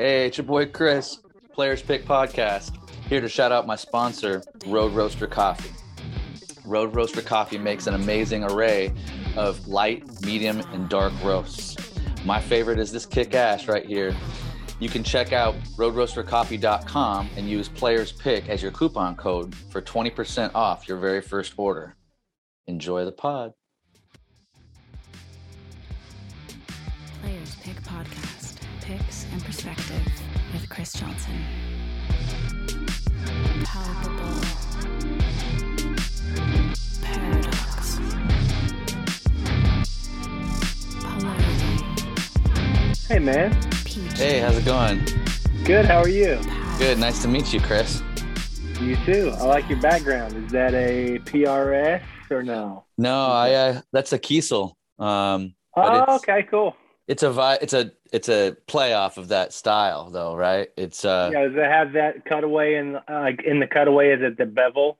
Hey, it's your boy Chris, Players Pick Podcast, here to shout out my sponsor, Road Roaster Coffee. Road Roaster Coffee makes an amazing array of light, medium, and dark roasts. My favorite is this kick ass right here. You can check out roadroastercoffee.com and use Players Pick as your coupon code for 20% off your very first order. Enjoy the pod. And Perspective with Chris Johnson. Palpable. Paradox. Polarity. Hey man, Peach. Hey, how's it going? good. How are you? Good. Nice to meet you, Chris. You too. I like your background. Is that a PRS or no? No, I uh, that's a Kiesel. Um, Oh, okay, cool. it's a vi- it's a it's a playoff of that style though, right? It's uh yeah, does it have that cutaway in uh, like in the cutaway? Is it the bevel?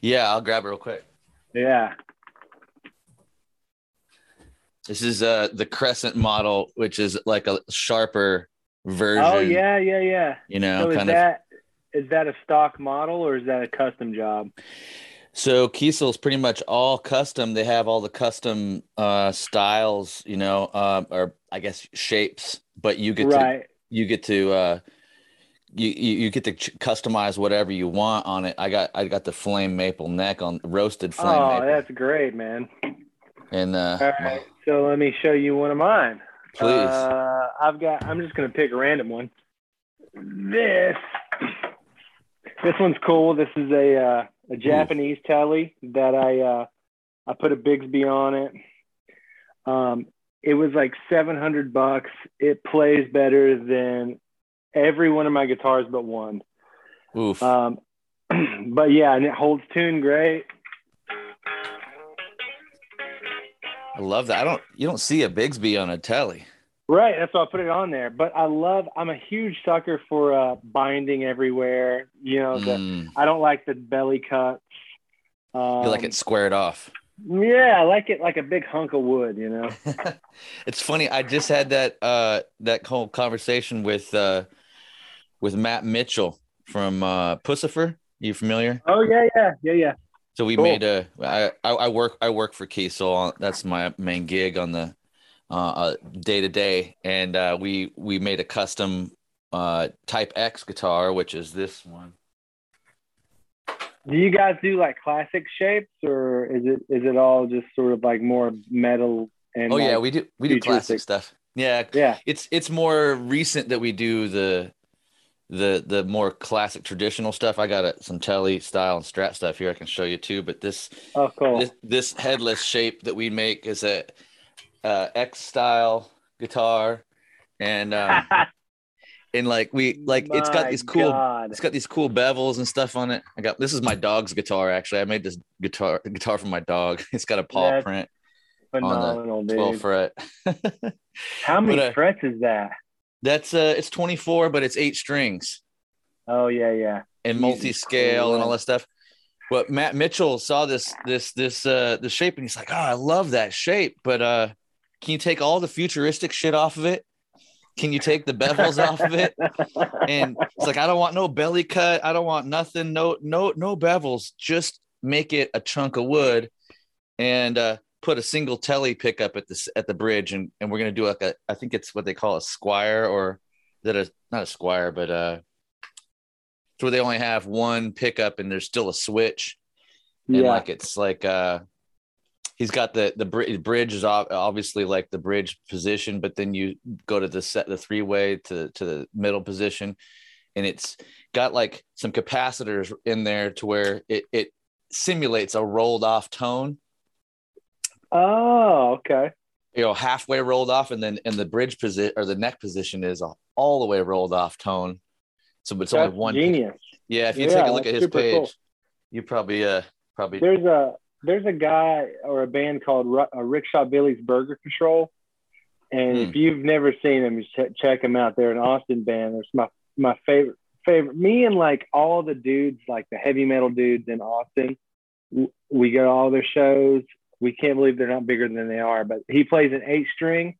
yeah, I'll grab it real quick. Yeah. This is uh the Crescent model, which is like a sharper version. Oh yeah, yeah, yeah. You know, so is kind of that is that a stock model or is that a custom job? So Kiesel's pretty much all custom. They have all the custom uh, styles, you know, uh, or I guess shapes. But you get to you get to uh, you, you get to ch- customize whatever you want on it. I got I got the flame maple neck on roasted flame Oh, maple, that's great, man. and uh, All right. So let me show you one of mine. please, Uh, I've got. I'm just gonna pick a random one. This. This one's cool. This is a uh, a Japanese telly that I uh, I put a Bigsby on it. Um, it was like seven hundred bucks. It plays better than every one of my guitars but one. oof, Um, but yeah, and it holds tune great. I love that. I don't you don't see a Bigsby on a telly. Right, that's why I put it on there. But I love. I'm a huge sucker for uh, binding everywhere. You know, the, Mm, I don't like the belly cuts. Um, you like it squared off. Yeah, I like it like a big hunk of wood. You know. it's funny. I just had that uh that whole conversation with uh with Matt Mitchell from uh Puscifer. You familiar? Oh yeah, yeah, yeah, yeah. So we Cool. made a. I, I work I work for Kiesel. That's my main gig on the uh day to day and uh we we made a custom uh type X guitar which is this one. Do you guys do like classic shapes, or is it is it all just sort of like more metal and? Oh yeah, we do we do classic stuff. Yeah, yeah. it's it's more recent that we do the the the more classic traditional stuff. I got a, some telly style and strat stuff here I can show you too. But this Oh, cool. this this headless shape that we make is a uh, X style guitar, and um, and like we like it's got these cool God. it's got these cool bevels and stuff on it. I got this is my dog's guitar actually. I made this guitar guitar for my dog. It's got a paw That's print, phenomenal, twelve dude. fret. How many but, uh, frets is that? That's uh it's 24, but it's eight strings Oh yeah, yeah. and multi-scale and all that stuff. But Matt Mitchell saw this this this uh the shape and he's like, Oh, I love that shape, but uh can you take all the futuristic shit off of it? Can you take the bevels off of it? And it's like, I don't want no belly cut. I don't want nothing. No, no, no bevels. Just make it a chunk of wood and uh, put a single telly pickup at the at the bridge, and and we're gonna do like a. I think it's what they call a squire, or is that a not a squire, but uh, it's where they only have one pickup and there's still a switch, and yeah. like it's like uh he's got the the bri- bridge is obviously like the bridge position but then you go to the set the three way to to the middle position and it's got like some capacitors in there to where it it simulates a rolled off tone Oh, okay. you know halfway rolled off and then and the bridge position or the neck position is a, all the way rolled off tone so it's only one genius. yeah if you Yeah, take a look at his page cool. you probably uh probably There's a there's a guy or a band called Ru- uh, Rickshaw Billie's Burger Control, and Hmm. if you've never seen them, ch- check them out. They're an Austin band. It's my my favorite favorite. Me and like all the dudes, like the heavy metal dudes in Austin, w- we go to all their shows. We can't believe they're not bigger than they are. But he plays an eight string,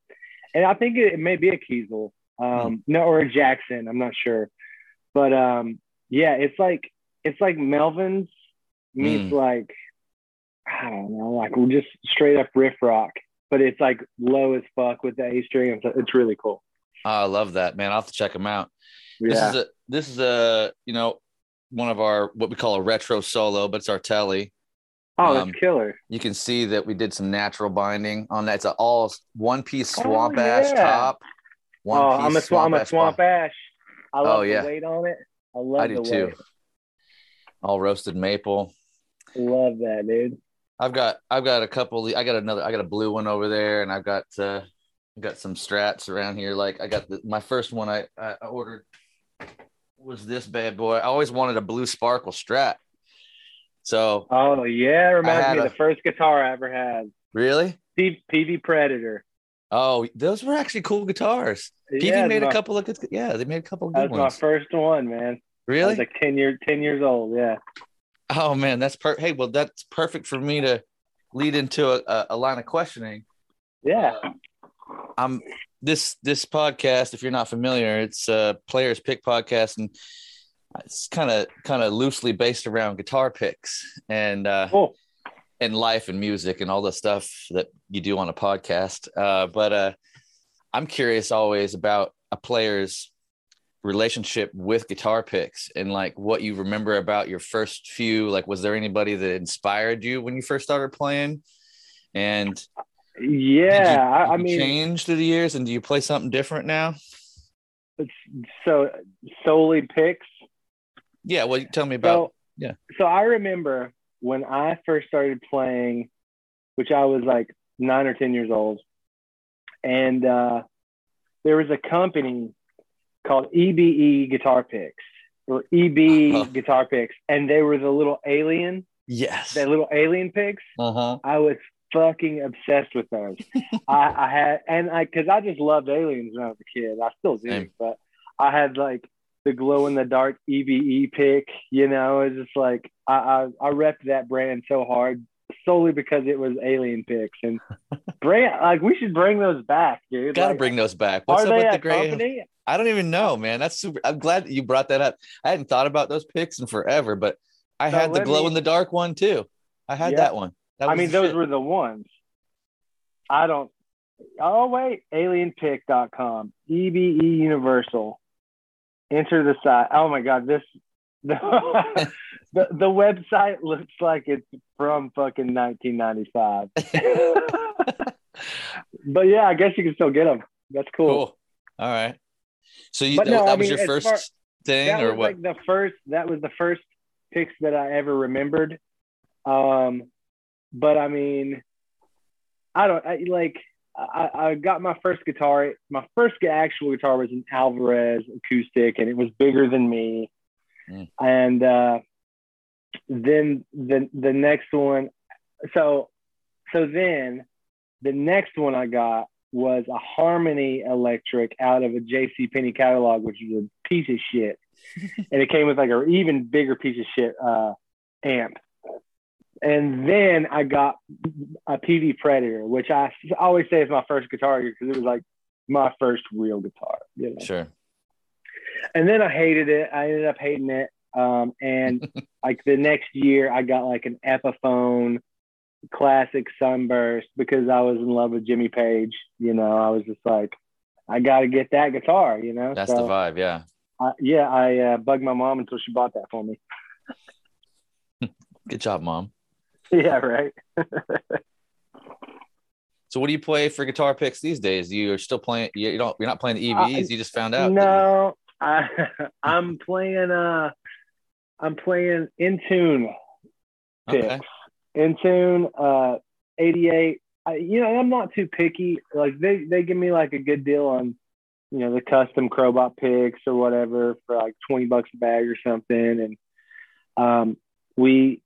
and I think it, it may be a Kiesel. Um, no, or a Jackson. I'm not sure, but um, yeah, it's like it's like Melvins meets Mm. like I don't know, like just straight up riff rock, but it's like low as fuck with the A string. It's, it's really cool. Oh, I love that, man. I'll have to check them out. This is a this is a you know one of our what we call a retro solo, but it's our telly. oh, that's um, killer. You can see that we did some natural binding on that. It's a all one piece Oh, swamp ash yeah. top. One Oh, piece I'm a swamp, I'm a ash swamp ash. I love Oh, yeah. the weight on it. I love I do too. weight. All roasted maple. Love that, dude. I've got I've got a couple. I got another. I got a blue one over there, and I've got uh, got some strats around here. Like I got the, my first one I, I ordered was this bad boy. I always wanted a blue sparkle strat. So Oh yeah, reminds me of a- the first guitar I ever had. really, P- Peavey Predator. oh, those were actually cool guitars. Peavey Yeah, made a couple of good. Yeah, they made a couple of That good was my ones. first one, man. Was Really? like ten years, ten years old. Yeah. Oh man, that's per. Hey, well, that's perfect for me to lead into a, a, a line of questioning. Yeah. Uh, I'm this this podcast. If you're not familiar, it's a players pick podcast, and it's kind of kind of loosely based around guitar picks and uh, Cool. and life and music and all the stuff that you do on a podcast. Uh, but uh, I'm curious always about a player's relationship with guitar picks and like what you remember about your first few. Like, was there anybody that inspired you when you first started playing? And did you- Yeah. I, I mean, change through the years, and do you play something different now? it's so solely picks. Yeah, well, tell me about. So yeah. So I remember when I first started playing, which I was like nine or ten years old, and uh, there was a company called EBE Guitar Picks or EB Uh-huh. Guitar Picks, and they were the little alien, yes. the little alien picks. Uh huh. I was fucking obsessed with those. I, I had, and I, cause I just loved aliens when I was a kid. I still do, Same. but I had like the glow in the dark EBE pick, you know, it's just like, I, I, I repped that brand so hard solely because it was alien picks and brand, like we should bring those back, dude. Got to Like, bring those back. What's up with the gray? company? I don't even know, man. That's super. I'm glad that you brought that up. I hadn't thought about those picks in forever, but I So had the glow me- in the dark one too. I had Yeah. that one. That I mean, those shit. were the ones. I don't. Oh wait, alienpick.com, EBE Universal. Enter the site. Oh my god, this the, the the website looks like it's from fucking 1995. but yeah, I guess you can still get them. That's cool. cool. All right. So you, But no, that I was mean, your first far- thing, or what? like the first. That was the first picks that I ever remembered. Um, but I mean, I don't I, like. I, I got my first guitar. My first actual guitar was an Alvarez acoustic, and it was bigger than me. Mm. And uh, then the the next one, so so then the next one I got was a Harmony Electric out of a J.C. Penney catalog, which is a piece of shit, and it came with like an even bigger piece of shit uh, amp. And then I got a Peavey Predator, which I always say is my first guitar because it was like my first real guitar, you know. Sure. And then I hated it. I ended up hating it. Um, and like the next year, I got like an Epiphone classic Sunburst because I was in love with Jimmy Page. You know, I was just like, I got to get that guitar. You know, That's the vibe. Yeah. I, yeah, I uh, bugged my mom until she bought that for me. Good job, mom. yeah, right. So what do you play for guitar picks these days? You are still playing. You don't. You're not playing the Uh, EVs. you just found out. No, I, I'm playing. Uh, I'm playing in tune. Okay. picks. InTune, uh, 88. I, you know, I'm not too picky. Like they, they give me like a good deal on, you know, the custom Crowbot picks or whatever for like 20 bucks a bag or something. And um, we,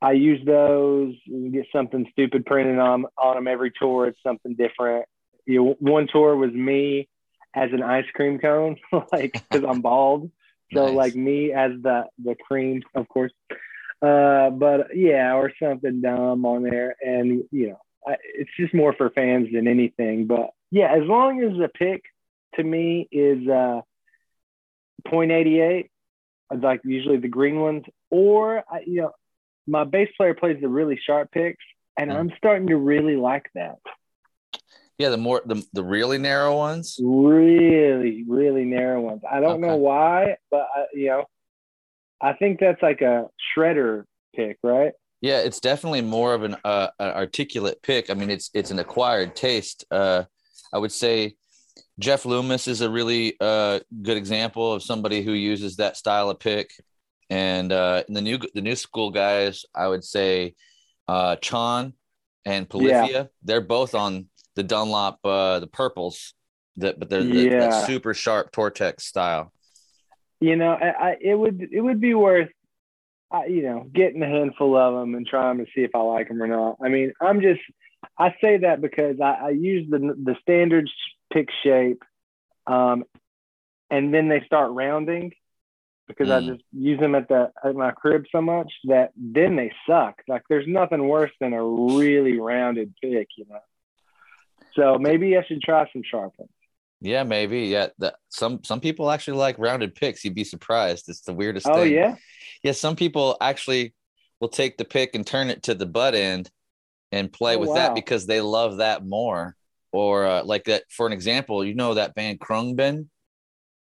I use those and get something stupid printed on on them every tour. It's something different. You know, one tour was me as an ice cream cone, like because I'm bald. So Nice. like me as the the cream, of course. Uh, but yeah, or something dumb on there, and you know, I, it's just more for fans than anything. But yeah, as long as the pick to me is uh, .88, like usually the green ones, or I, you know, my bass player plays the really sharp picks, and Mm. I'm starting to really like that. Yeah, the more the, the really narrow ones. Really, really narrow ones. I don't know why, but I, you know, I think that's like a shredder pick, right? Yeah, it's definitely more of an uh, an articulate pick. I mean, it's it's an acquired taste. Uh, I would say Jeff Loomis is a really uh, good example of somebody who uses that style of pick. And uh, in the new the new school guys, I would say uh, Chon and Polyphia. They're both on the Dunlop, uh, the purples, that but they're the, Yeah. that super sharp Tortex style. You know, I, I it would it would be worth, uh, you know, getting a handful of them and trying to see if I like them or not. I mean, I'm just I say that because I, I use the the standard pick shape, um, and then they start rounding because I Mm. just use them at the at my crib so much that then they suck. Like there's nothing worse than a really rounded pick, you know. So maybe I should try some sharp ones. Yeah, maybe. Yeah, that some some people actually like rounded picks. You'd be surprised. It's the weirdest Oh thing. Oh yeah, Yeah, some people actually will take the pick and turn it to the butt end and play Oh, with wow. that because they love that more. Or uh, like that, for an example, you know that band Khruangbin?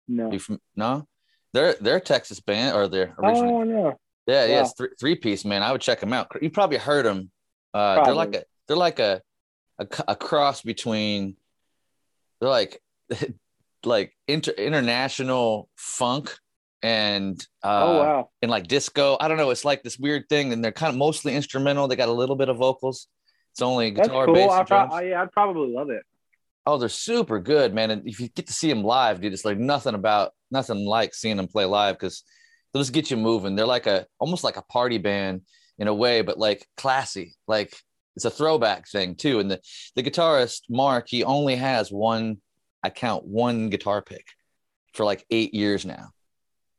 no. From no? They're they're a Texas band or they're originally. Oh no. yeah, yeah, wow. it's three three piece man. I would check them out. You probably heard them. Uh, they're like a they're like a, a a cross between they're like like inter, international funk and uh, oh wow. and like disco. I don't know. It's like this weird thing, and they're kind of mostly instrumental. They got a little bit of vocals. It's only That's guitar, cool. bass, I and pro- drums. yeah, I'd probably love it. Oh, they're super good, man. And if you get to see them live, dude, it's like nothing about nothing like seeing them play live because they'll just get you moving. They're like a almost like a party band in a way, but like classy. Like it's a throwback thing too. And the the guitarist Mark, he only has one. I count one guitar pick for like eight years now,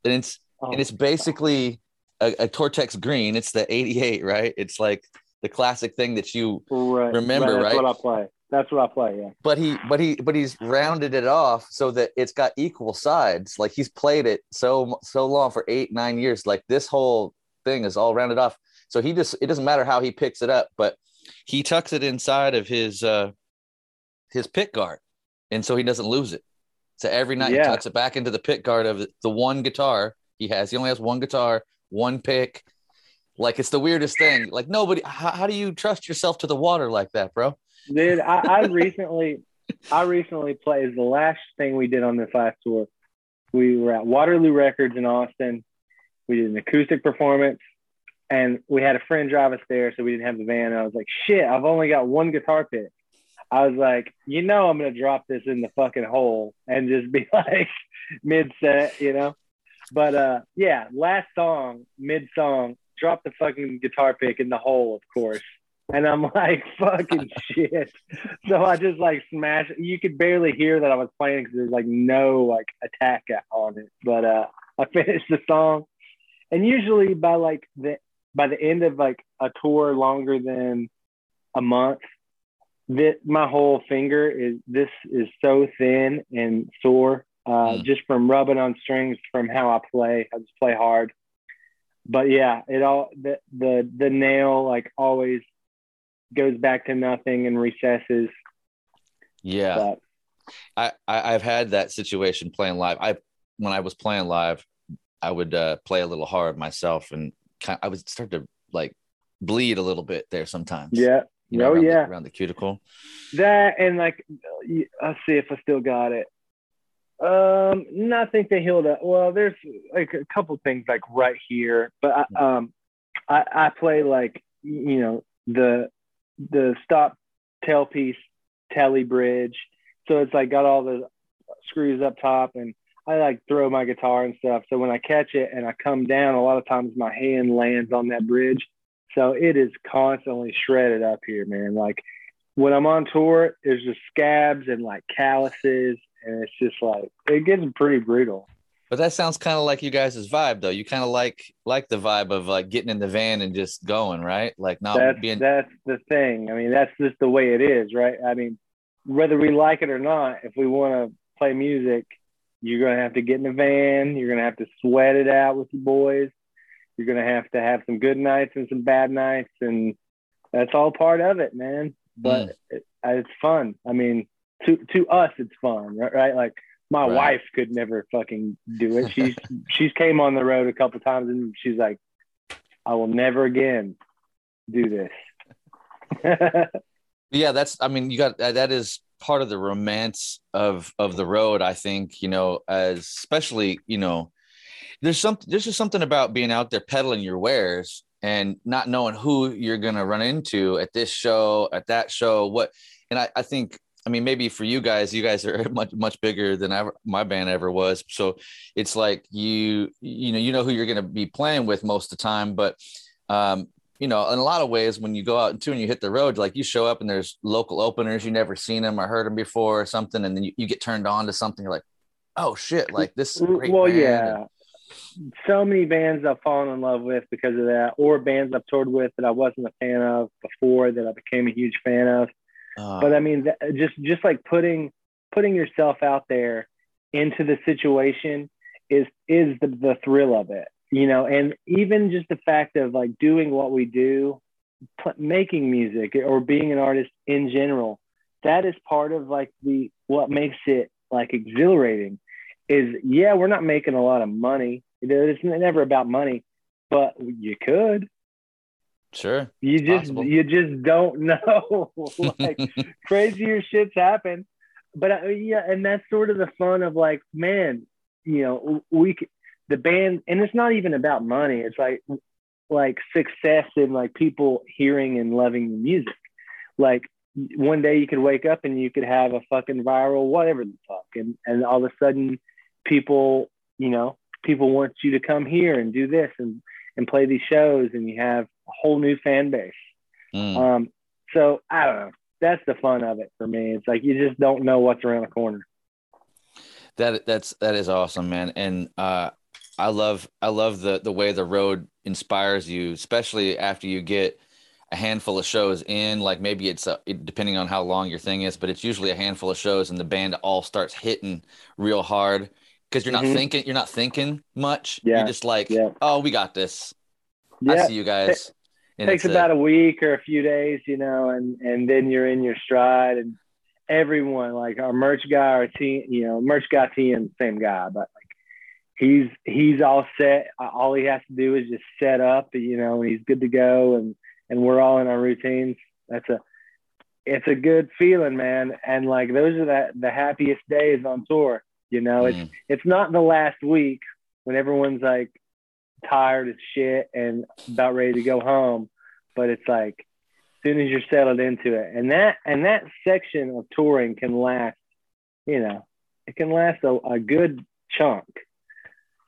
and it's Oh, and it's basically a, a Tortex green. It's the '88, right? It's like the classic thing that you right. remember, right? That's right? what I play. That's what I play. Yeah. but he but he but he's rounded it off so that it's got equal sides like he's played it so so long for eight nine years like this whole thing is all rounded off so he just it doesn't matter how he picks it up but he tucks it inside of his uh his pick guard and so he doesn't lose it so every night Yeah. he tucks it back into the pick guard of the one guitar he has he only has one guitar one pick like it's the weirdest thing like nobody how, how do you trust yourself to the water like that bro Dude, I, I recently, I recently played the last thing we did on this last tour. We were at Waterloo Records in Austin. We did an acoustic performance, and we had a friend drive us there, so we didn't have the van. And I was like, "Shit, I've only got one guitar pick." I was like, "You know, I'm gonna drop this in the fucking hole and just be like mid set, you know." But uh, yeah, last song, mid song, drop the fucking guitar pick in the hole, of course. And I'm like, fucking shit. So I just like smash. You could barely hear that I was playing because there's like no like attack on it. But uh, I finished the song, and usually by like the by the end of like a tour longer than a month, that my whole finger is this is so thin and sore uh, Mm. just from rubbing on strings from how I play. I just play hard. But yeah, it all the the the nail like always goes back to nothing and recesses. yeah But I, I I've had that situation playing live. I when I was playing live, I would uh, play a little hard myself, and kind I would start to like bleed a little bit there sometimes. yeah, You know, oh around yeah, the, around the cuticle. that and like I'll see if I still got it. Um, no, I think they healed up. Well, there's like a couple things like right here, but I, um, I I play like you know the the stop tailpiece telly bridge, so it's like got all the screws up top, and I like throw my guitar and stuff. So when I catch it and I come down, a lot of times my hand lands on that bridge, so it is constantly shredded up here, man. Like when I'm on tour, there's just scabs and like calluses, and it's just like it gets pretty brutal. But that sounds kind of like you guys' vibe, though. You kind of like like the vibe of like getting in the van and just going, right? Like not that's being. that's the thing. I mean, that's just the way it is, right? I mean, whether we like it or not, if we want to play music, you're gonna have to get in the van. You're gonna have to sweat it out with your boys. You're gonna have to have some good nights and some bad nights, and that's all part of it, man. But Mm. it, it's fun. I mean, to to us, it's fun, right? right? Like my Right. wife could never fucking do it. She's she's came on the road a couple times, and she's like, I will never again do this. yeah that's i mean you got that is part of the romance of of the road i think you know as especially you know there's something there's just something about being out there peddling your wares and not knowing who you're going to run into at this show at that show what and I, I think i mean maybe for you guys you guys are much much bigger than ever my band ever was. So it's like you you know you know who you're going to be playing with most of the time but um you know, in a lot of ways, when you go out and and you hit the road, like you show up and there's local openers, you never seen them or heard them before or something, and then you, you get turned on to something. You're like, oh shit, like this. is a Great well, band. yeah. So many bands I've fallen in love with because of that, or bands I've toured with that I wasn't a fan of before that I became a huge fan of. Uh, But I mean, just just like putting putting yourself out there into the situation is is the, the thrill of it, you know. And even just the fact of like doing what we do, making music or being an artist in general, that is part of like the what makes it like exhilarating. Is yeah, we're not making a lot of money. It's never about money, but you could. sure. You just Possible. you just don't know. like crazier shits happen. But uh, yeah, and that's sort of the fun of like, man, you know, we the band, and it's not even about money. It's like like success in like people hearing and loving the music. Like one day you could wake up and you could have a fucking viral whatever the fuck, and and all of a sudden people, you know, people want you to come here and do this and and play these shows, and you have a whole new fan base. Mm. Um, so I don't know. That's the fun of it for me. It's like you just don't know what's around the corner. that that's that is awesome, man. And uh, I love I love the the way the road inspires you, especially after you get a handful of shows in. Like maybe it's a, it, depending on how long your thing is, but it's usually a handful of shows, and the band all starts hitting real hard because you're not Mhm. thinking you're not thinking much. Yeah. You're just like, Yeah. oh, we got this. I see you guys. And takes it's a- about a week or a few days, you know, and and then you're in your stride. And everyone, like our merch guy, our team, you know, merch guy, team, same guy, but he's he's all set. All he has to do is just set up, you know, and he's good to go. And and we're all in our routines. That's a it's a good feeling, man. And like those are the the happiest days on tour. You know, it's Mm. it's not the last week when everyone's like tired as shit and about ready to go home, but it's like as soon as you're settled into it, and that and that section of touring can last, you know, it can last a, a good chunk.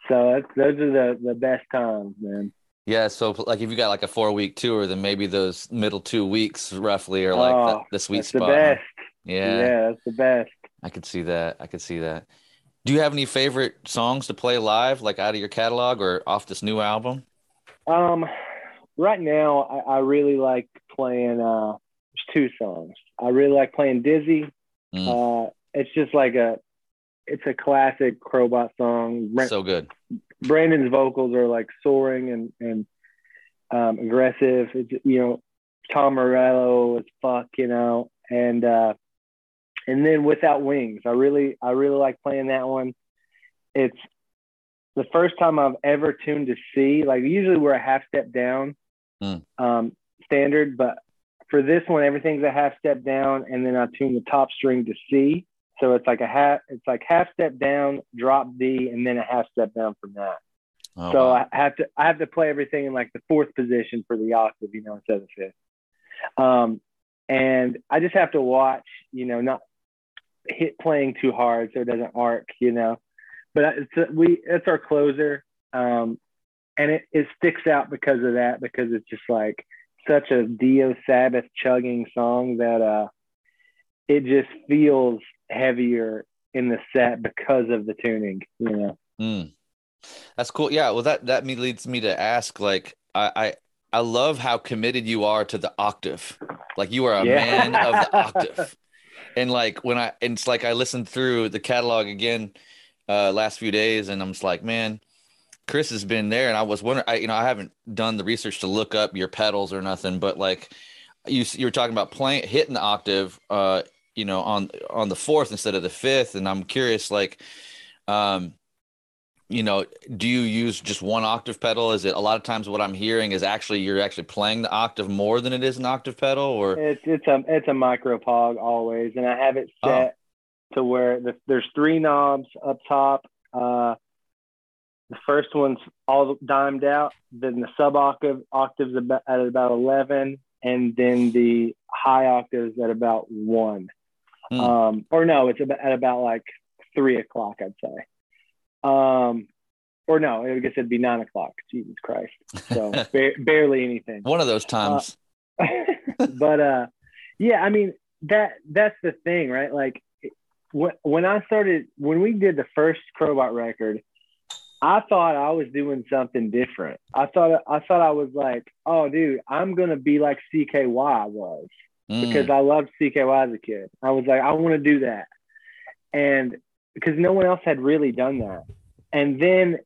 So that's, those are the the best times, man. Yeah, so like if you got like a four week tour, then maybe those middle two weeks roughly are like the, Oh, the sweet that's spot. the huh? best. Yeah, yeah, that's the best. I could see that. I could see that. Do you have any favorite songs to play live, like out of your catalog or off this new album? Um, right now, I, I really like playing. Uh, there's two songs. I really like playing Dizzy. Mm. Uh, it's just like a, it's a classic Crowbot song. So good. Brandon's vocals are like soaring and and um, aggressive. It's, you know, Tom Morello as fuck. You know, and uh, and then Without Wings, I really I really like playing that one. It's the first time I've ever tuned to C. Like usually we're a half step down Hmm. um, standard, but for this one everything's a half step down, and then I tune the top string to C. So it's like a half it's like half step down, drop D, and then a half step down from that. Oh, so wow. I have to I have to play everything in like the fourth position for the octave, you know, instead of fifth. Um, and I just have to watch, you know, not hit playing too hard so it doesn't arc, you know. But it's we it's our closer, um, and it, it sticks out because of that because it's just like such a Dio Sabbath chugging song that uh, it just feels heavier in the set because of the tuning, you know. Mm. That's cool. Yeah. Well, that that me leads me to ask, like, I I, I love how committed you are to the octave. Like you are a Yeah. man of the octave. and like when I and it's like I listened through the catalog again uh last few days and I'm just like, man, Chris has been there and I was wondering I you know, I haven't done the research to look up your pedals or nothing, but like you you were talking about playing hitting the octave uh you know on on the fourth instead of the fifth and I'm curious like um you know, do you use just one octave pedal? Is it a lot of times what I'm hearing is actually you're actually playing the octave more than it is an octave pedal, or It's it's a it's a micro pog always, and I have it Oh. set to where the, there's three knobs up top. Uh, the first one's all dimed out. Then the sub octave octaves about, at about eleven, and then the high octaves at about one. Hmm. Um, or no, it's about, at about like three o'clock, I'd say. Um, or no, I guess it'd be nine o'clock. Jesus Christ! So ba- barely anything one of those times? but uh yeah i mean that that's the thing right like when, when i started when we did the first crowbot record i thought i was doing something different i thought i thought i was like oh dude i'm gonna be like cky was Mm. because i loved cky as a kid i was like i want to do that and because no one else had really done that and then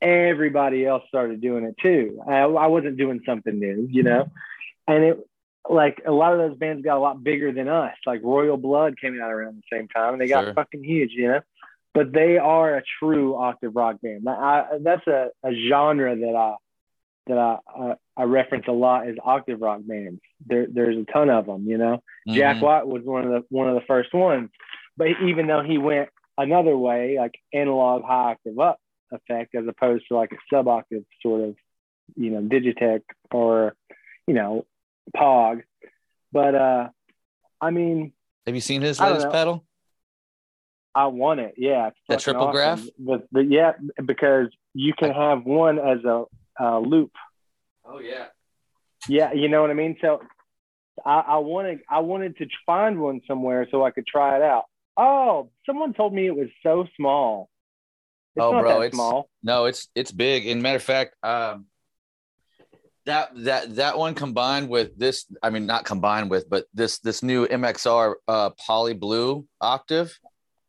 everybody else started doing it too i, I wasn't doing something new you know and it like a lot of those bands got a lot bigger than us. Like Royal Blood came out around the same time, and they got Sure. fucking huge, you know. But they are a true octave rock band. I, that's a, a genre that I that I, I I reference a lot is octave rock bands. There there's a ton of them, you know. Jack Mhm. White was one of the one of the first ones, but even though he went another way, like analog high octave up effect, as opposed to like a sub octave sort of, you know, Digitech or, you know, Pog. But uh, I mean, Have you seen his latest pedal? I want it. Yeah, That triple awesome. graph? But, but yeah, because you can have one as a, a loop. Oh yeah. Yeah, you know what I mean. So I, I wanted I wanted to find one somewhere so I could try it out. Oh, someone told me it was so small. It's Oh, not bro, that it's- small. No, it's it's big. And matter of fact, um, that that that one combined with this, I mean, not combined with, but this this new MXR uh, Poly Blue octave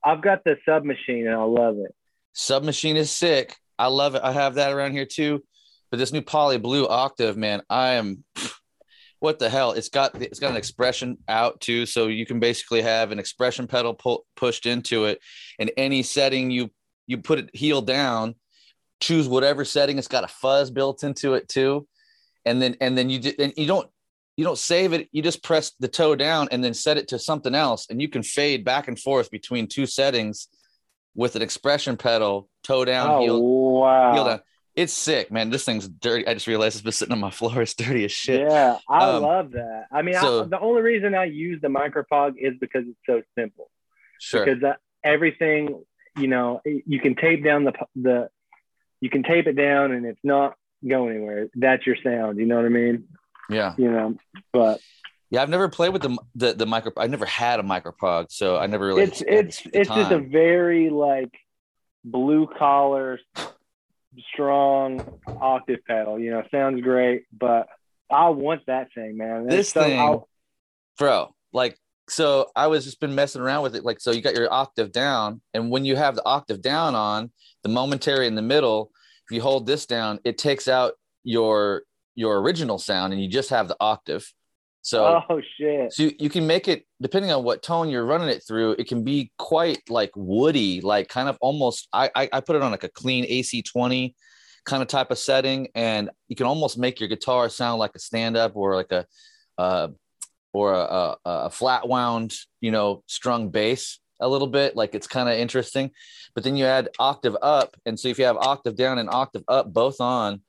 I've got the submachine and I love it. submachine is sick. I love it. I have that around here too. But this new Poly Blue octave, man, I am. What the hell? It's got it's got an expression out too, so you can basically have an expression pedal pu- pushed into it, and any setting you you put it heel down, choose whatever setting. It's got a fuzz built into it too, and then and then you d- and you don't you don't save it. You just press the toe down and then set it to something else, and you can fade back and forth between two settings with an expression pedal, toe down, oh heel, wow! heel down. It's sick, man. This thing's dirty. I just realized it's been sitting on my floor. It's dirty as shit. Yeah, I Um, love that. I mean, so- I, the only reason I use the micropog is because it's so simple. Sure. Because that, everything, you know, you can tape down the the, you can tape it down and it's not going anywhere. That's your sound. You know what I mean? yeah. You know, but Yeah. I've never played with the the, the micro. I never had a micropog, so I never really. it's it's it's just a very like blue collar, strong octave pedal. You know, sounds great, but I want that thing, man. This so- thing- I'll- bro. Like, so I was just been messing around with it. Like, so you got your octave down, and when you have the octave down on the momentary in the middle, if you hold this down, it takes out your your original sound, and you just have the octave. So. oh shit! So you, you can make it depending on what tone you're running it through. It can be quite like woody, like kind of almost. I I, I put it on like a clean AC20 kind of type of setting, and you can almost make your guitar sound like a stand up or like a uh, or a, a, a flat wound, you know, strung bass a little bit. Like it's kind of interesting. But then you add octave up, and so if you have octave down and octave up both on,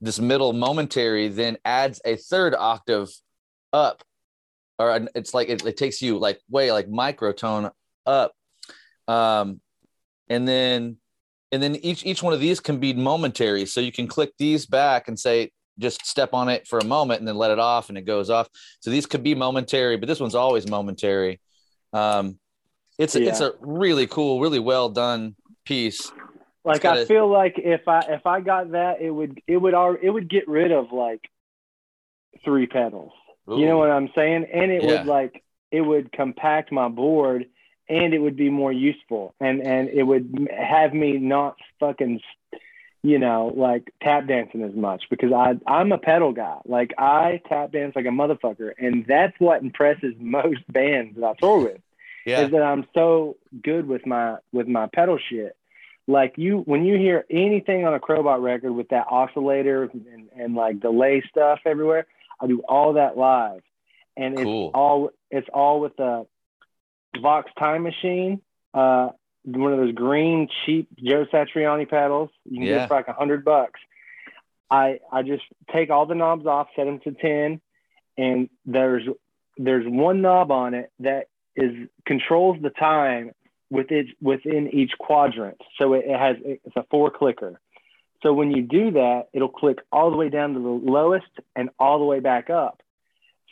this middle momentary then adds a third octave up or it's like it, it takes you like way like microtone up. Um and then and then each each one of these can be momentary. So you can click these back and say just step on it for a moment and then let it off and it goes off. So these could be momentary but this one's always momentary. Um it's a, it's a really cool really well done piece. Like gotta- I feel like if I if I got that, it would it would it would get rid of like three pedals. You know what I'm saying? And it Yeah. would like it would compact my board and it would be more useful and and it would have me not fucking you know like tap dancing as much because i i'm a pedal guy like i tap dance like a motherfucker and that's what impresses most bands that i tour with Yeah. is that i'm so good with my with my pedal shit like you when you hear anything on a crowbot record with that oscillator and, and like delay stuff everywhere i do all that live and Cool. it's all it's all with the Vox Time Machine, uh, one of those green cheap Joe Satriani pedals. You can Yeah. get for like a hundred bucks. I I just take all the knobs off, set them to ten, and there's there's one knob on it that is controls the time with it within each quadrant. So it, it has it's a four clicker. So when you do that, it'll click all the way down to the lowest and all the way back up.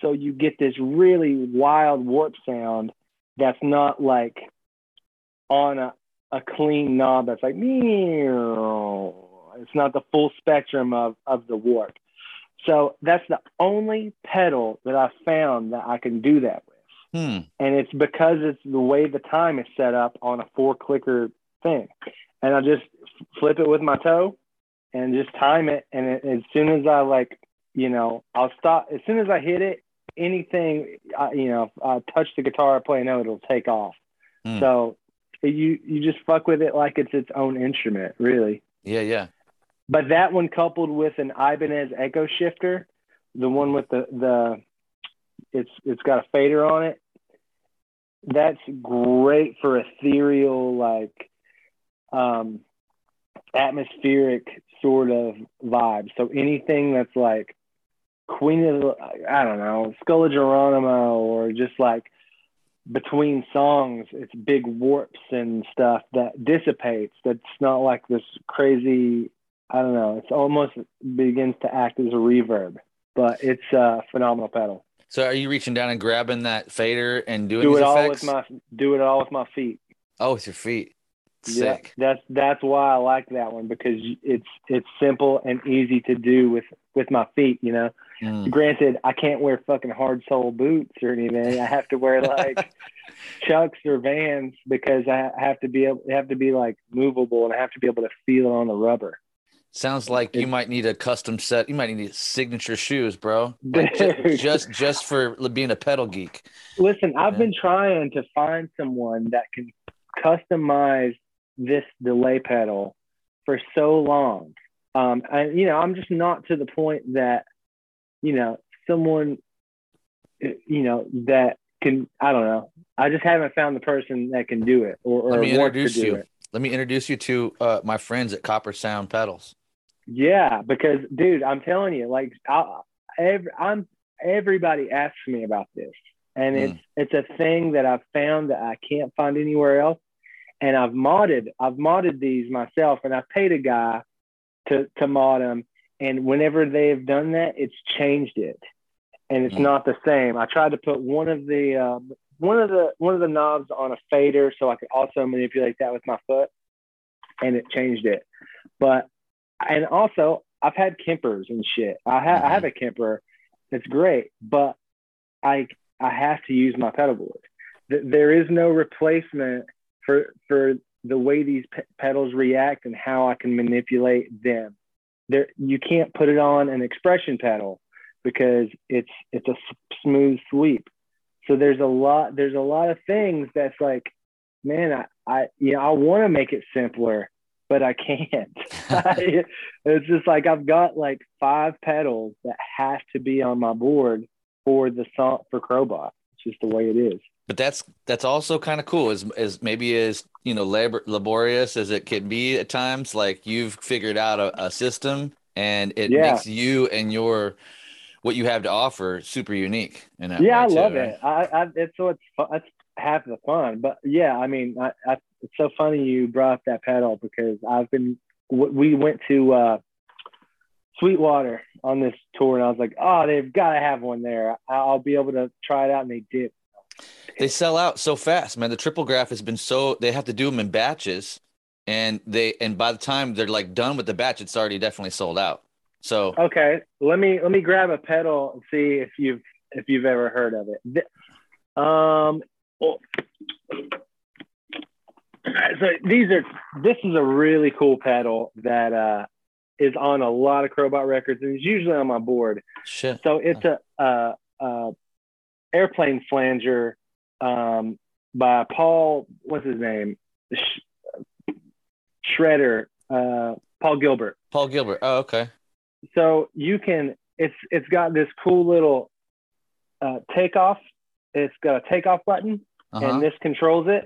So you get this really wild warp sound that's not like on a, a clean knob that's like meow. It's not the full spectrum of, of the warp. So that's the only pedal that I found that I can do that with. Hmm. And it's because it's the way the time is set up on a four clicker thing. And I just flip it with my toe and just time it. And it, as soon as I like, you know, I'll stop. As soon as I hit it, anything, I, you know, if I touch the guitar I play a note, it'll take off. Hmm. So you you just fuck with it like it's its own instrument, really. Yeah. Yeah. But that one coupled with an Ibanez Echo Shifter, the one with the the it's it's got a fader on it. That's great for ethereal like um atmospheric sort of vibe. So anything that's like Queen of the, I don't know, Skull of Geronimo or just like between songs, it's big warps and stuff that dissipates. That's not like this crazy I don't know. It's almost begins to act as a reverb, but it's a phenomenal pedal. So are you reaching down and grabbing that fader and doing Do it all effects? with my do it all with my feet. oh, with your feet. Yeah, that's that's why I like that one because it's it's simple and easy to do with with my feet. You know, Hmm. granted, I can't wear fucking hard sole boots or anything. I have to wear like Chucks or Vans because I have to be able have to be like movable and I have to be able to feel it on the rubber. Sounds like you might need a custom set. You might need signature shoes, bro. Like, ju- Dude. just just for being a pedal geek. Listen, I've Yeah. been trying to find someone that can customize this delay pedal for so long. Um, and you know, I'm just not to the point that, you know, someone, you know, that can. I don't know. I just haven't found the person that can do it or, or Let me introduce do you. it. Let me introduce you to uh, my friends at Copper Sound Pedals. Yeah, because dude, I'm telling you, like, I, every, I'm everybody asks me about this, and it's it's a thing that I've found that I can't find anywhere else. And I've modded, I've modded these myself, and I've paid a guy to to mod them. And whenever they've done that, it's changed it, and it's Mm. not the same. I tried to put one of the uh, one of the one of the knobs on a fader so I could also manipulate that with my foot, and it changed it. But and also I've had Kempers and shit. I, ha- I have a Kemper. It's great, but I I have to use my pedal board. Th- There is no replacement for for the way these pe- pedals react and how I can manipulate them. There you can't put it on an expression pedal because it's it's a smooth sweep. So there's a lot there's a lot of things that's like, man, I, I you know I want to make it simpler, but I can't. it's just like I've got like five pedals that have to be on my board for the song for Crowbot. It's just the way it is. But that's that's also kind of cool. As as maybe as you know labor, laborious as it can be at times. Like you've figured out a, a system, and it Yeah. makes you and your what you have to offer super unique. That yeah, I too, love right? it. I, I it's so it's that's half the fun. But yeah, I mean, I, I, it's so funny you brought up that pedal because I've been we went to uh, Sweetwater on this tour, and I was like, oh, they've got to have one there. I'll be able to try it out, and they did. They sell out so fast, man. The Triplegraph has been so they have to do them in batches, and they and by the time they're like done with the batch, it's already definitely sold out. So Okay, let me let me grab a pedal and see if you've if you've ever heard of it. Um, well, so these are this is a really cool pedal that uh, is on a lot of Crowbot records and it's usually on my board. Shit. So it's a, a, a airplane flanger um, by Paul. What's his name? Sh- Shredder. Uh, Paul Gilbert. Paul Gilbert. Oh, okay. So you can. It's it's got this cool little uh, takeoff. It's got a takeoff button, Uh-huh. and this controls it.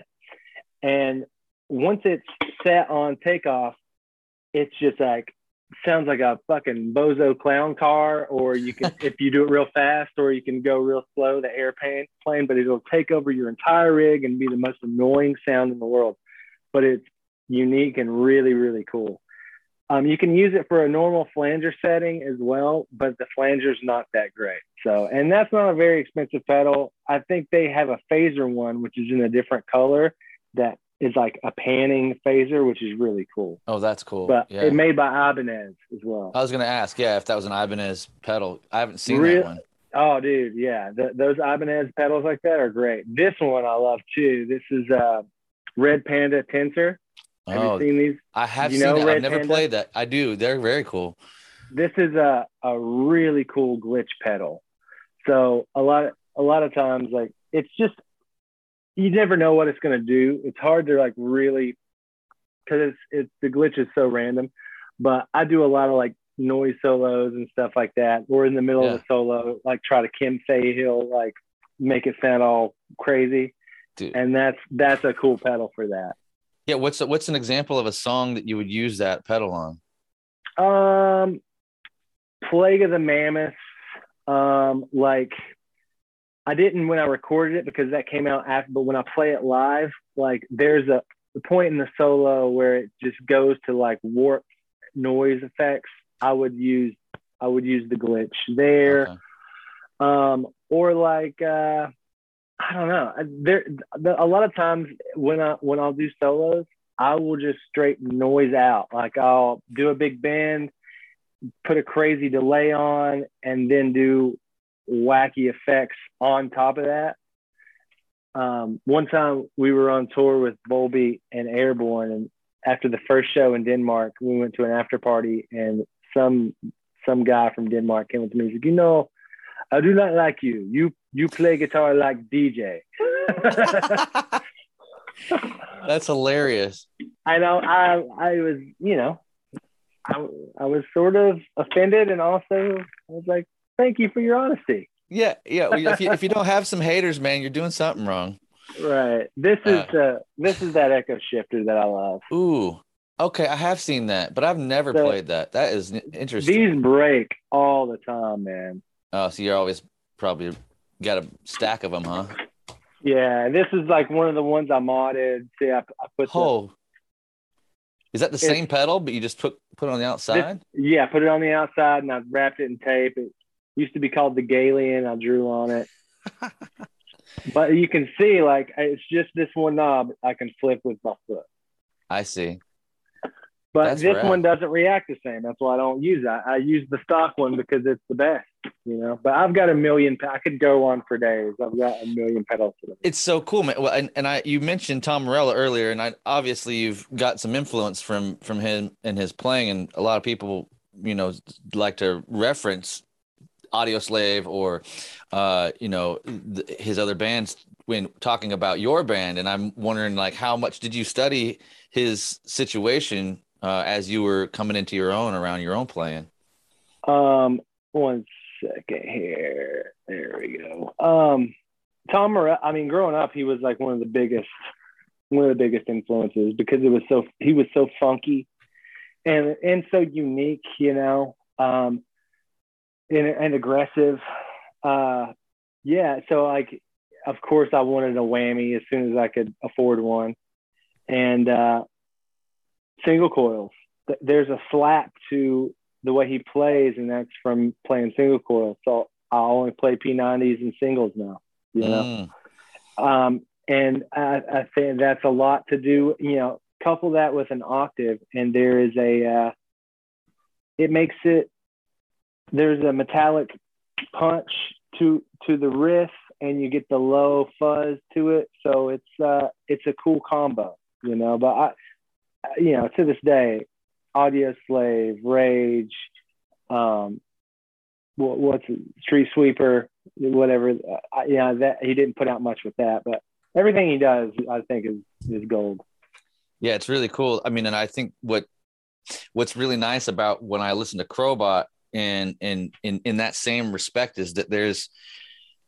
And once it's set on takeoff, it's just like sounds like a fucking bozo clown car. Or you can, if you do it real fast, or you can go real slow, the airplane plane, but it'll take over your entire rig and be the most annoying sound in the world. But it's unique and really, really cool. Um, you can use it for a normal flanger setting as well, but the flanger's not that great. So, and that's not a very expensive pedal. I think they have a phaser one, which is in a different color that is like a panning phaser, which is really cool. oh, that's cool. But yeah. it's made by Ibanez as well. I was gonna ask, yeah, if that was an Ibanez pedal. I haven't seen Real- that one. Oh, dude, yeah, Th those Ibanez pedals like that are great. This one I love too. This is uh, Red Panda Tensor. Have Oh, you seen these? I have you seen know. I've never Panda? played that. I do. They're very cool. this is a, a really cool glitch pedal. So a lot a lot of times like it's just you never know what it's gonna do. It's hard to like really because it's it's the glitch is so random. But I do a lot of like noise solos and stuff like that. Or in the middle of a solo, like try to Kim Hill like make it sound all crazy. Dude. And that's that's a cool pedal for that. Yeah. What's what's an example of a song that you would use that pedal on? Um, Plague of the Mammoths. Um, like I didn't when I recorded it because that came out after. But when I play it live, like there's a the point in the solo where it just goes to like warp noise effects. I would use I would use the glitch there. Okay. Um, or like uh, I don't know. There the, a lot of times when I when I'll do solos, I will just straight noise out. Like I'll do a big bend, put a crazy delay on, and then do wacky effects on top of that. Um, one time we were on tour with Volbeat and Airborne, and after the first show in Denmark, we went to an after party, and some some guy from Denmark came up to me and said, "You know, I do not like you. You you play guitar like DJ." That's hilarious. I know I I was you know I I was sort of offended and also I was like thank you for your honesty. Yeah, yeah. If you, if you don't have some haters, man, you're doing something wrong. Right. This is uh, this is that echo shifter that I love. Ooh. Okay, I have seen that, but I've never So- played that. That is interesting. These break all the time, man. oh, so you're always probably got a stack of them, huh? Yeah, this is like one of the ones I modded. See, I, I put the, Oh, is that the same pedal, but you just put put it on the outside? yeah, put it on the outside and I wrapped it in tape. It used to be called the Galian. I drew on it. but you can see like it's just this one knob I can flip with my foot. I see. But That's this rad. one doesn't react the same. That's why I don't use that. I use the stock one because it's the best, you know. But I've got a million. I could go on for days. I've got a million pedals. To them. It's so cool, man. Well, and, and I you mentioned Tom Morello earlier, and I obviously you've got some influence from from him and his playing, and a lot of people, you know, like to reference Audioslave or, uh, you know, th- his other bands when talking about your band, and I'm wondering like how much did you study his situation uh, as you were coming into your own around your own playing? Um, one second here. There we go. Um, Tom Morello. I mean, growing up, he was like one of the biggest, one of the biggest influences because it was so he was so funky, and and so unique, you know, um, and and aggressive. Uh, yeah. So like, of course, I wanted a whammy as soon as I could afford one, and uh, single coils. There's a slap to the way he plays, and that's from playing single coil. So I only play P90s and singles now. You know, Mm, um, and I, I think that's a lot to do. You know, couple that with an octave, and there is a. Uh, it makes it. There's a metallic punch to to the riff and you get the low fuzz to it. So it's uh, it's a cool combo, you know. But I, you know, to this day, Audio Slave, Rage, um, what, what's Street Sweeper, whatever. Uh, yeah, that he didn't put out much with that, but everything he does, I think, is is gold. Yeah, it's really cool. I mean, and I think what what's really nice about when I listen to Crobot and and in in that same respect is that there's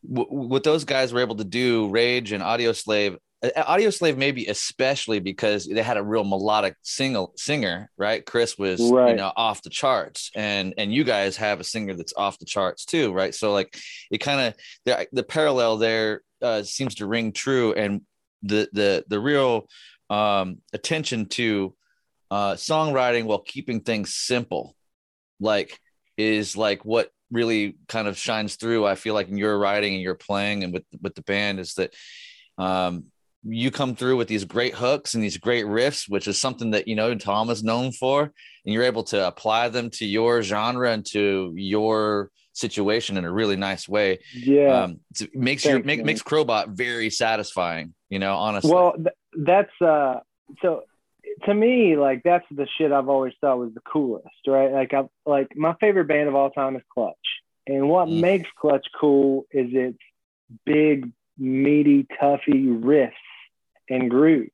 what those guys were able to do, Rage and Audioslave. Audio Slave maybe especially because they had a real melodic single singer, right? Chris was right. you know off the charts, and and you guys have a singer that's off the charts too, right? So like it kind of the the parallel there uh, seems to ring true, and the the the real um, attention to uh, songwriting while keeping things simple, like is like what really kind of shines through. I feel like in your writing and your playing and with with the band is that um, you come through with these great hooks and these great riffs, which is something that you know Tom is known for, and you're able to apply them to your genre and to your situation in a really nice way. Yeah, um, it makes Thanks, your make, makes Crobot very satisfying. You know, honestly. Well, th- that's uh, so to me, like that's the shit I've always thought was the coolest, right? Like I like my favorite band of all time is Clutch, and what mm. makes Clutch cool is its big, meaty, toughy riffs and grooves,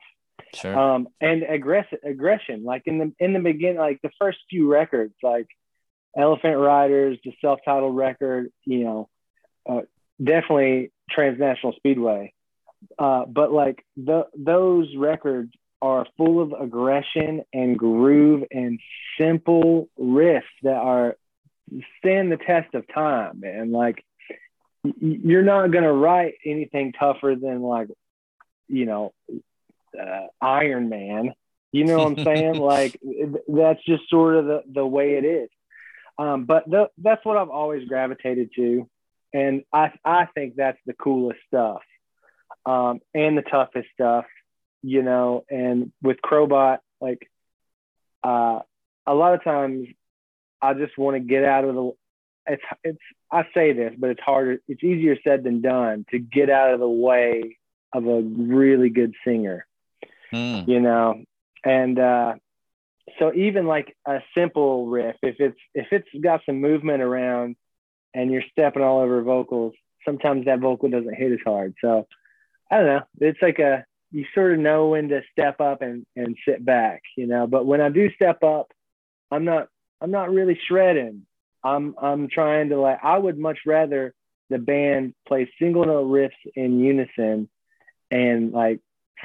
sure. um, and aggressive aggression. Like in the in the beginning, like the first few records, like Elephant Riders, the self-titled record, you know, uh, definitely Transnational Speedway. Uh, but like the, those records are full of aggression and groove and simple riffs that are stand the test of time, and Like you're not gonna write anything tougher than like, you know, uh, Iron Man. You know what I'm saying? like that's just sort of the, the way it is. Um, but the, that's what I've always gravitated to, and I I think that's the coolest stuff, um, and the toughest stuff you know, and with Crobot, like uh, a lot of times I just want to get out of the it's it's I say this, but it's harder it's easier said than done to get out of the way of a really good singer. Mm. You know. And uh so even like a simple riff, if it's if it's got some movement around and you're stepping all over vocals, sometimes that vocal doesn't hit as hard. So I don't know. It's like a you sort of know when to step up and, and sit back, you know. But when I do step up, I'm not I'm not really shredding. I'm I'm trying to like I would much rather the band play single note riffs in unison and like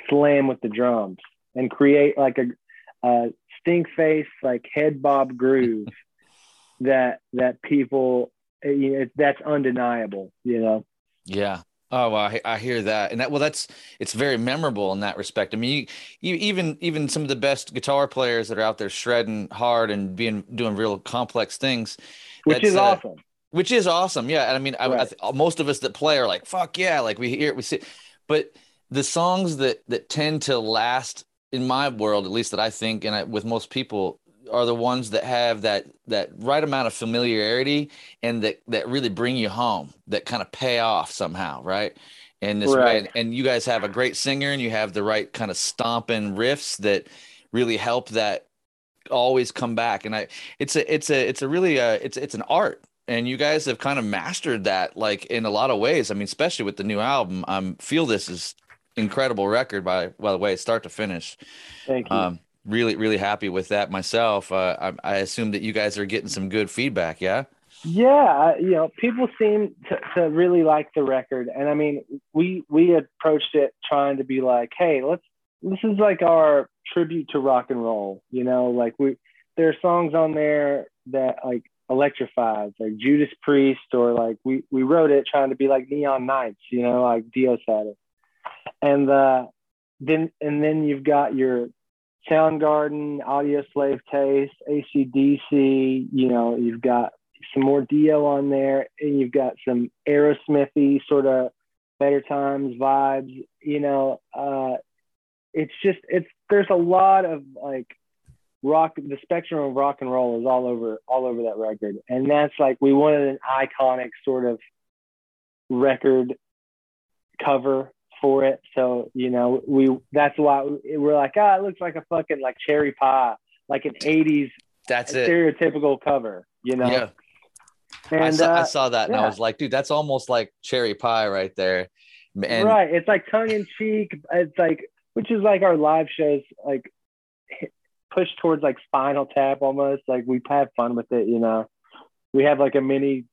slam with the drums and create like a, a stink face like head bob groove that that people eh, you know, that's undeniable you know yeah Oh, well, I, I, hear that, and that well, that's it's very memorable in that respect. I mean, you, you, even even some of the best guitar players that are out there shredding hard and being doing real complex things, which is uh, awesome. Which is awesome, yeah. And I mean, right. I, I most of us that play are like, "Fuck yeah!" Like we hear, we see, but the songs that that tend to last in my world, at least that I think, and I, with most people, are the ones that have that that right amount of familiarity and that that really bring you home that kind of pay off somehow right? And this right. way and you guys have a great singer and you have the right kind of stomping riffs that really help that always come back. And i it's a it's a it's a really uh it's it's an art. And you guys have kind of mastered that like in a lot of ways. I mean especially with the new album um feel this is incredible record by by the way start to finish. Thank you. Um really really happy with that myself. Uh, I, I, assume that you guys are getting some good feedback yeah? Yeah you know people seem to, to really like the record. And i mean we we approached it trying to be like hey let's this is like our tribute to rock and roll you know? Like we there are songs on there that like electrifies like judas priest or like we we wrote it trying to be like neon knights you know like dio said. It and uh then and then you've got your Soundgarden, Audio Slave Taste, ACDC, you know, you've got some more Dio on there, and you've got some Aerosmithy sort of better times vibes, you know. Uh, it's just it's there's a lot of like rock the spectrum of rock and roll is all over all over that record. And that's like we wanted an iconic sort of record cover for it. So you know, we that's why we're like, ah, it looks like a fucking like cherry pie, like an '80s That's it. stereotypical cover. You know, Yeah. and I, saw, I uh, saw that and I was like, dude, that's almost like cherry pie right there. And right, it's like tongue in cheek. It's like which is like our live shows, like push towards like Spinal Tap almost. Like we have had fun with it. You know, we have like a mini.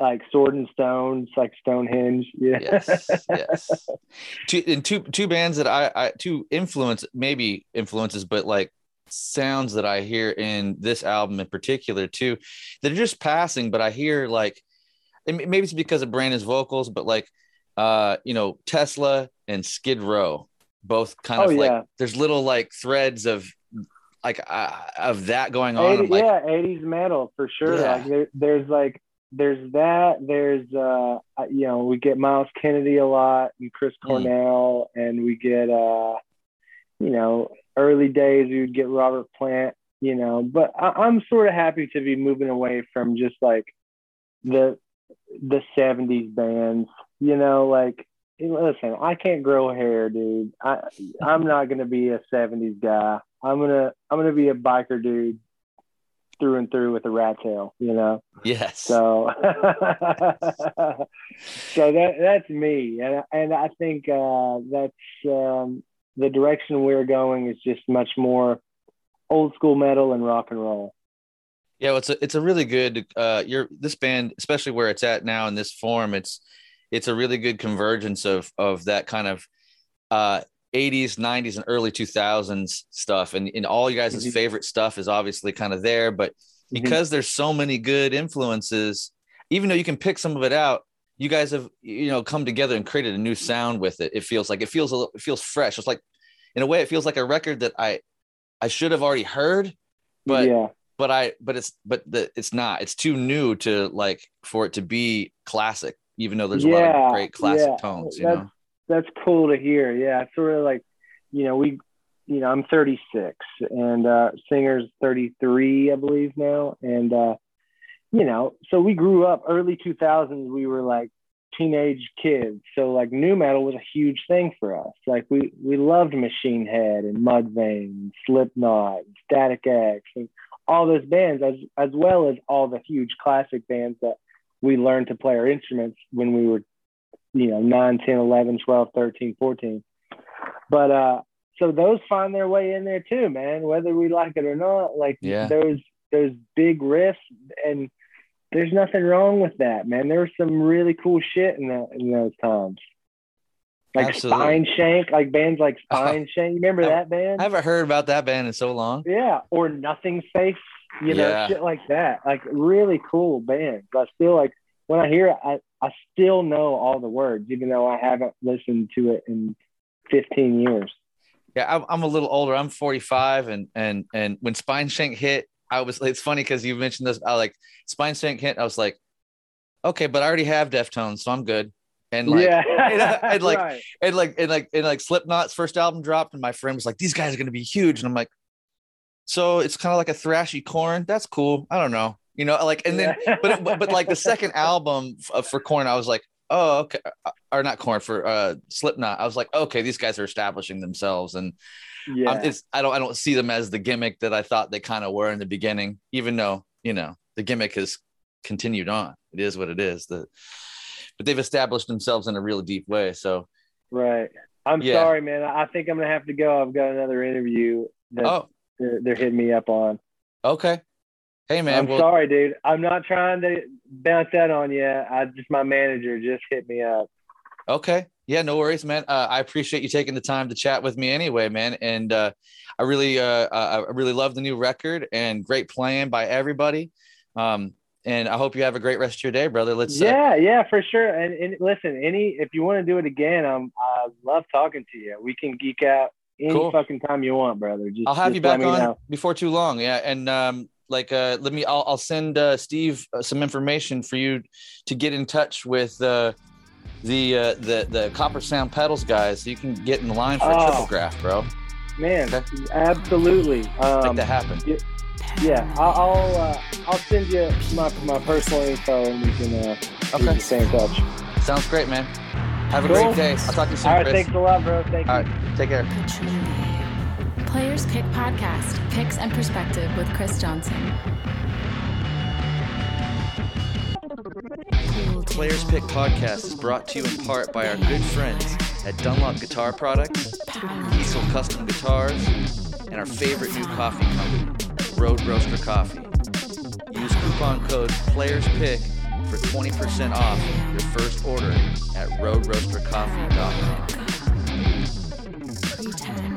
Like sword and stones, like Stonehenge. Yeah. yes, yes. Two and two two bands that I, I two influence maybe influences, but like sounds that I hear in this album in particular too, they're just passing, but I hear like maybe it's because of Brandon's vocals, but like uh, you know, Tesla and Skid Row, both kind Oh, of like yeah. there's little like threads of like uh, of that going on. 80, like, yeah, 80s metal for sure. Yeah. Like there, there's like there's that. There's uh you know we get Myles Kennedy a lot and Chris Hmm. Cornell, and we get uh you know early days we would get Robert Plant. You know, but I, I'm sort of happy to be moving away from just like the the 70s bands. You know, like listen, I can't grow hair, dude. I I'm not gonna be a 70s guy. I'm gonna I'm gonna be a biker dude through and through with a rat tail, you know. yes. So so that that's me, and and I think uh, that's um, the direction we're going is just much more old school metal and rock and roll. Yeah, well, it's a it's a really good uh you're this band, especially where it's at now in this form, it's it's a really good convergence of of that kind of uh 80s, 90s, and early 2000s stuff. And, and all you guys' Mhm. favorite stuff is obviously kind of there, but Mhm. because there's so many good influences, even though you can pick some of it out, you guys have you know come together and created a new sound with it. It feels like it feels a little, it feels fresh. It's like in a way, it feels like a record that I I should have already heard, but yeah, but I but it's but the it's not. It's too new to like for it to be classic, even though there's a lot of great classic yeah. tones, you That's- know. That's cool to hear. Yeah, sort of like, you know, we, you know, I'm 36 and uh, singer's 33, I believe now, and uh, you know, so we grew up early 2000s. We were like teenage kids, so like nu metal was a huge thing for us. Like we we loved Machine Head and Mudvayne, Slipknot, Static X, and all those bands, as as well as all the huge classic bands that we learned to play our instruments when we were you know 9 10 11 12 13 14 but uh so those find their way in there too man whether we like it or not. Like Yeah. those those big riffs and there's nothing wrong with that man. There was some really cool shit in that in those times. Like Absolutely. spine shank like bands like spineshank. You remember I- that band? I haven't heard about that band in so long. yeah or nothing safe you know Yeah. shit like that. Like really cool bands. I still like when i hear it i, I still know all the words even though i haven't listened to it in 15 years Yeah, I'm, I'm a little older. I'm 45, and and and when Spineshank hit, I was. It's funny because you mentioned this. I like Spineshank hit. I was like, okay, but I already have Deftones, so I'm good. And like, yeah and I- uh, and, like, Right. and like and like and like Slipknot's first album dropped, and my friend was like, "These guys are gonna be huge," and I'm like, "So it's kind of like a thrashy korn. That's cool. I don't know, you know, like." And then, but but, but like the second album f- for Korn, I was like, "Oh, okay," or not Korn for uh Slipknot. I was like, "Okay, these guys are establishing themselves," and yeah um, it's I don't I don't see them as the gimmick that I thought they kind of were in the beginning, even though you know the gimmick has continued on. It is what it is. The but they've established themselves in a really deep way. So right i'm Yeah. sorry man i think i'm gonna have to go i've got another interview that oh they're, they're hitting me up on okay, hey man, i'm well, sorry dude i'm not trying to bounce that on you i just my manager just hit me up Okay. Yeah, no worries, man. Uh, I appreciate you taking the time to chat with me anyway, man. And uh, I really, uh, I really love the new record and great playing by everybody. Um, and I hope you have a great rest of your day, brother. Let's. Uh, yeah, yeah, for sure. And, and listen, any if you want to do it again, I'm I love talking to you. We can geek out any Cool. fucking time you want, brother. Just I'll have you back on know. before too long. Yeah, and um, like, uh, let me. I'll, I'll send uh, Steve uh, some information for you to get in touch with uh, the uh, the the Copper Sound Pedals guys, so you can get in line for a Oh. Triplegraph, bro. Man, Okay. absolutely. Make Um, that happen. yeah, I'll I'll, uh, I'll send you my, my personal info and we can uh, we Okay. can stay in touch. Sounds great, man. Have a Cool. great day. I'll talk to you soon, All right, Chris. thanks a lot, bro. Thank you. All right, take care. Players Pick Podcast, Picks and Perspective with Chris Johnson. Players. Pick Podcast is brought to you in part by our good friends at Dunlop Guitar Products. Diesel Custom Guitars, and our favorite new coffee company, Road Roaster Coffee. Use coupon code PLAYERSPICK for 20% off your first order at roadroastercoffee.com.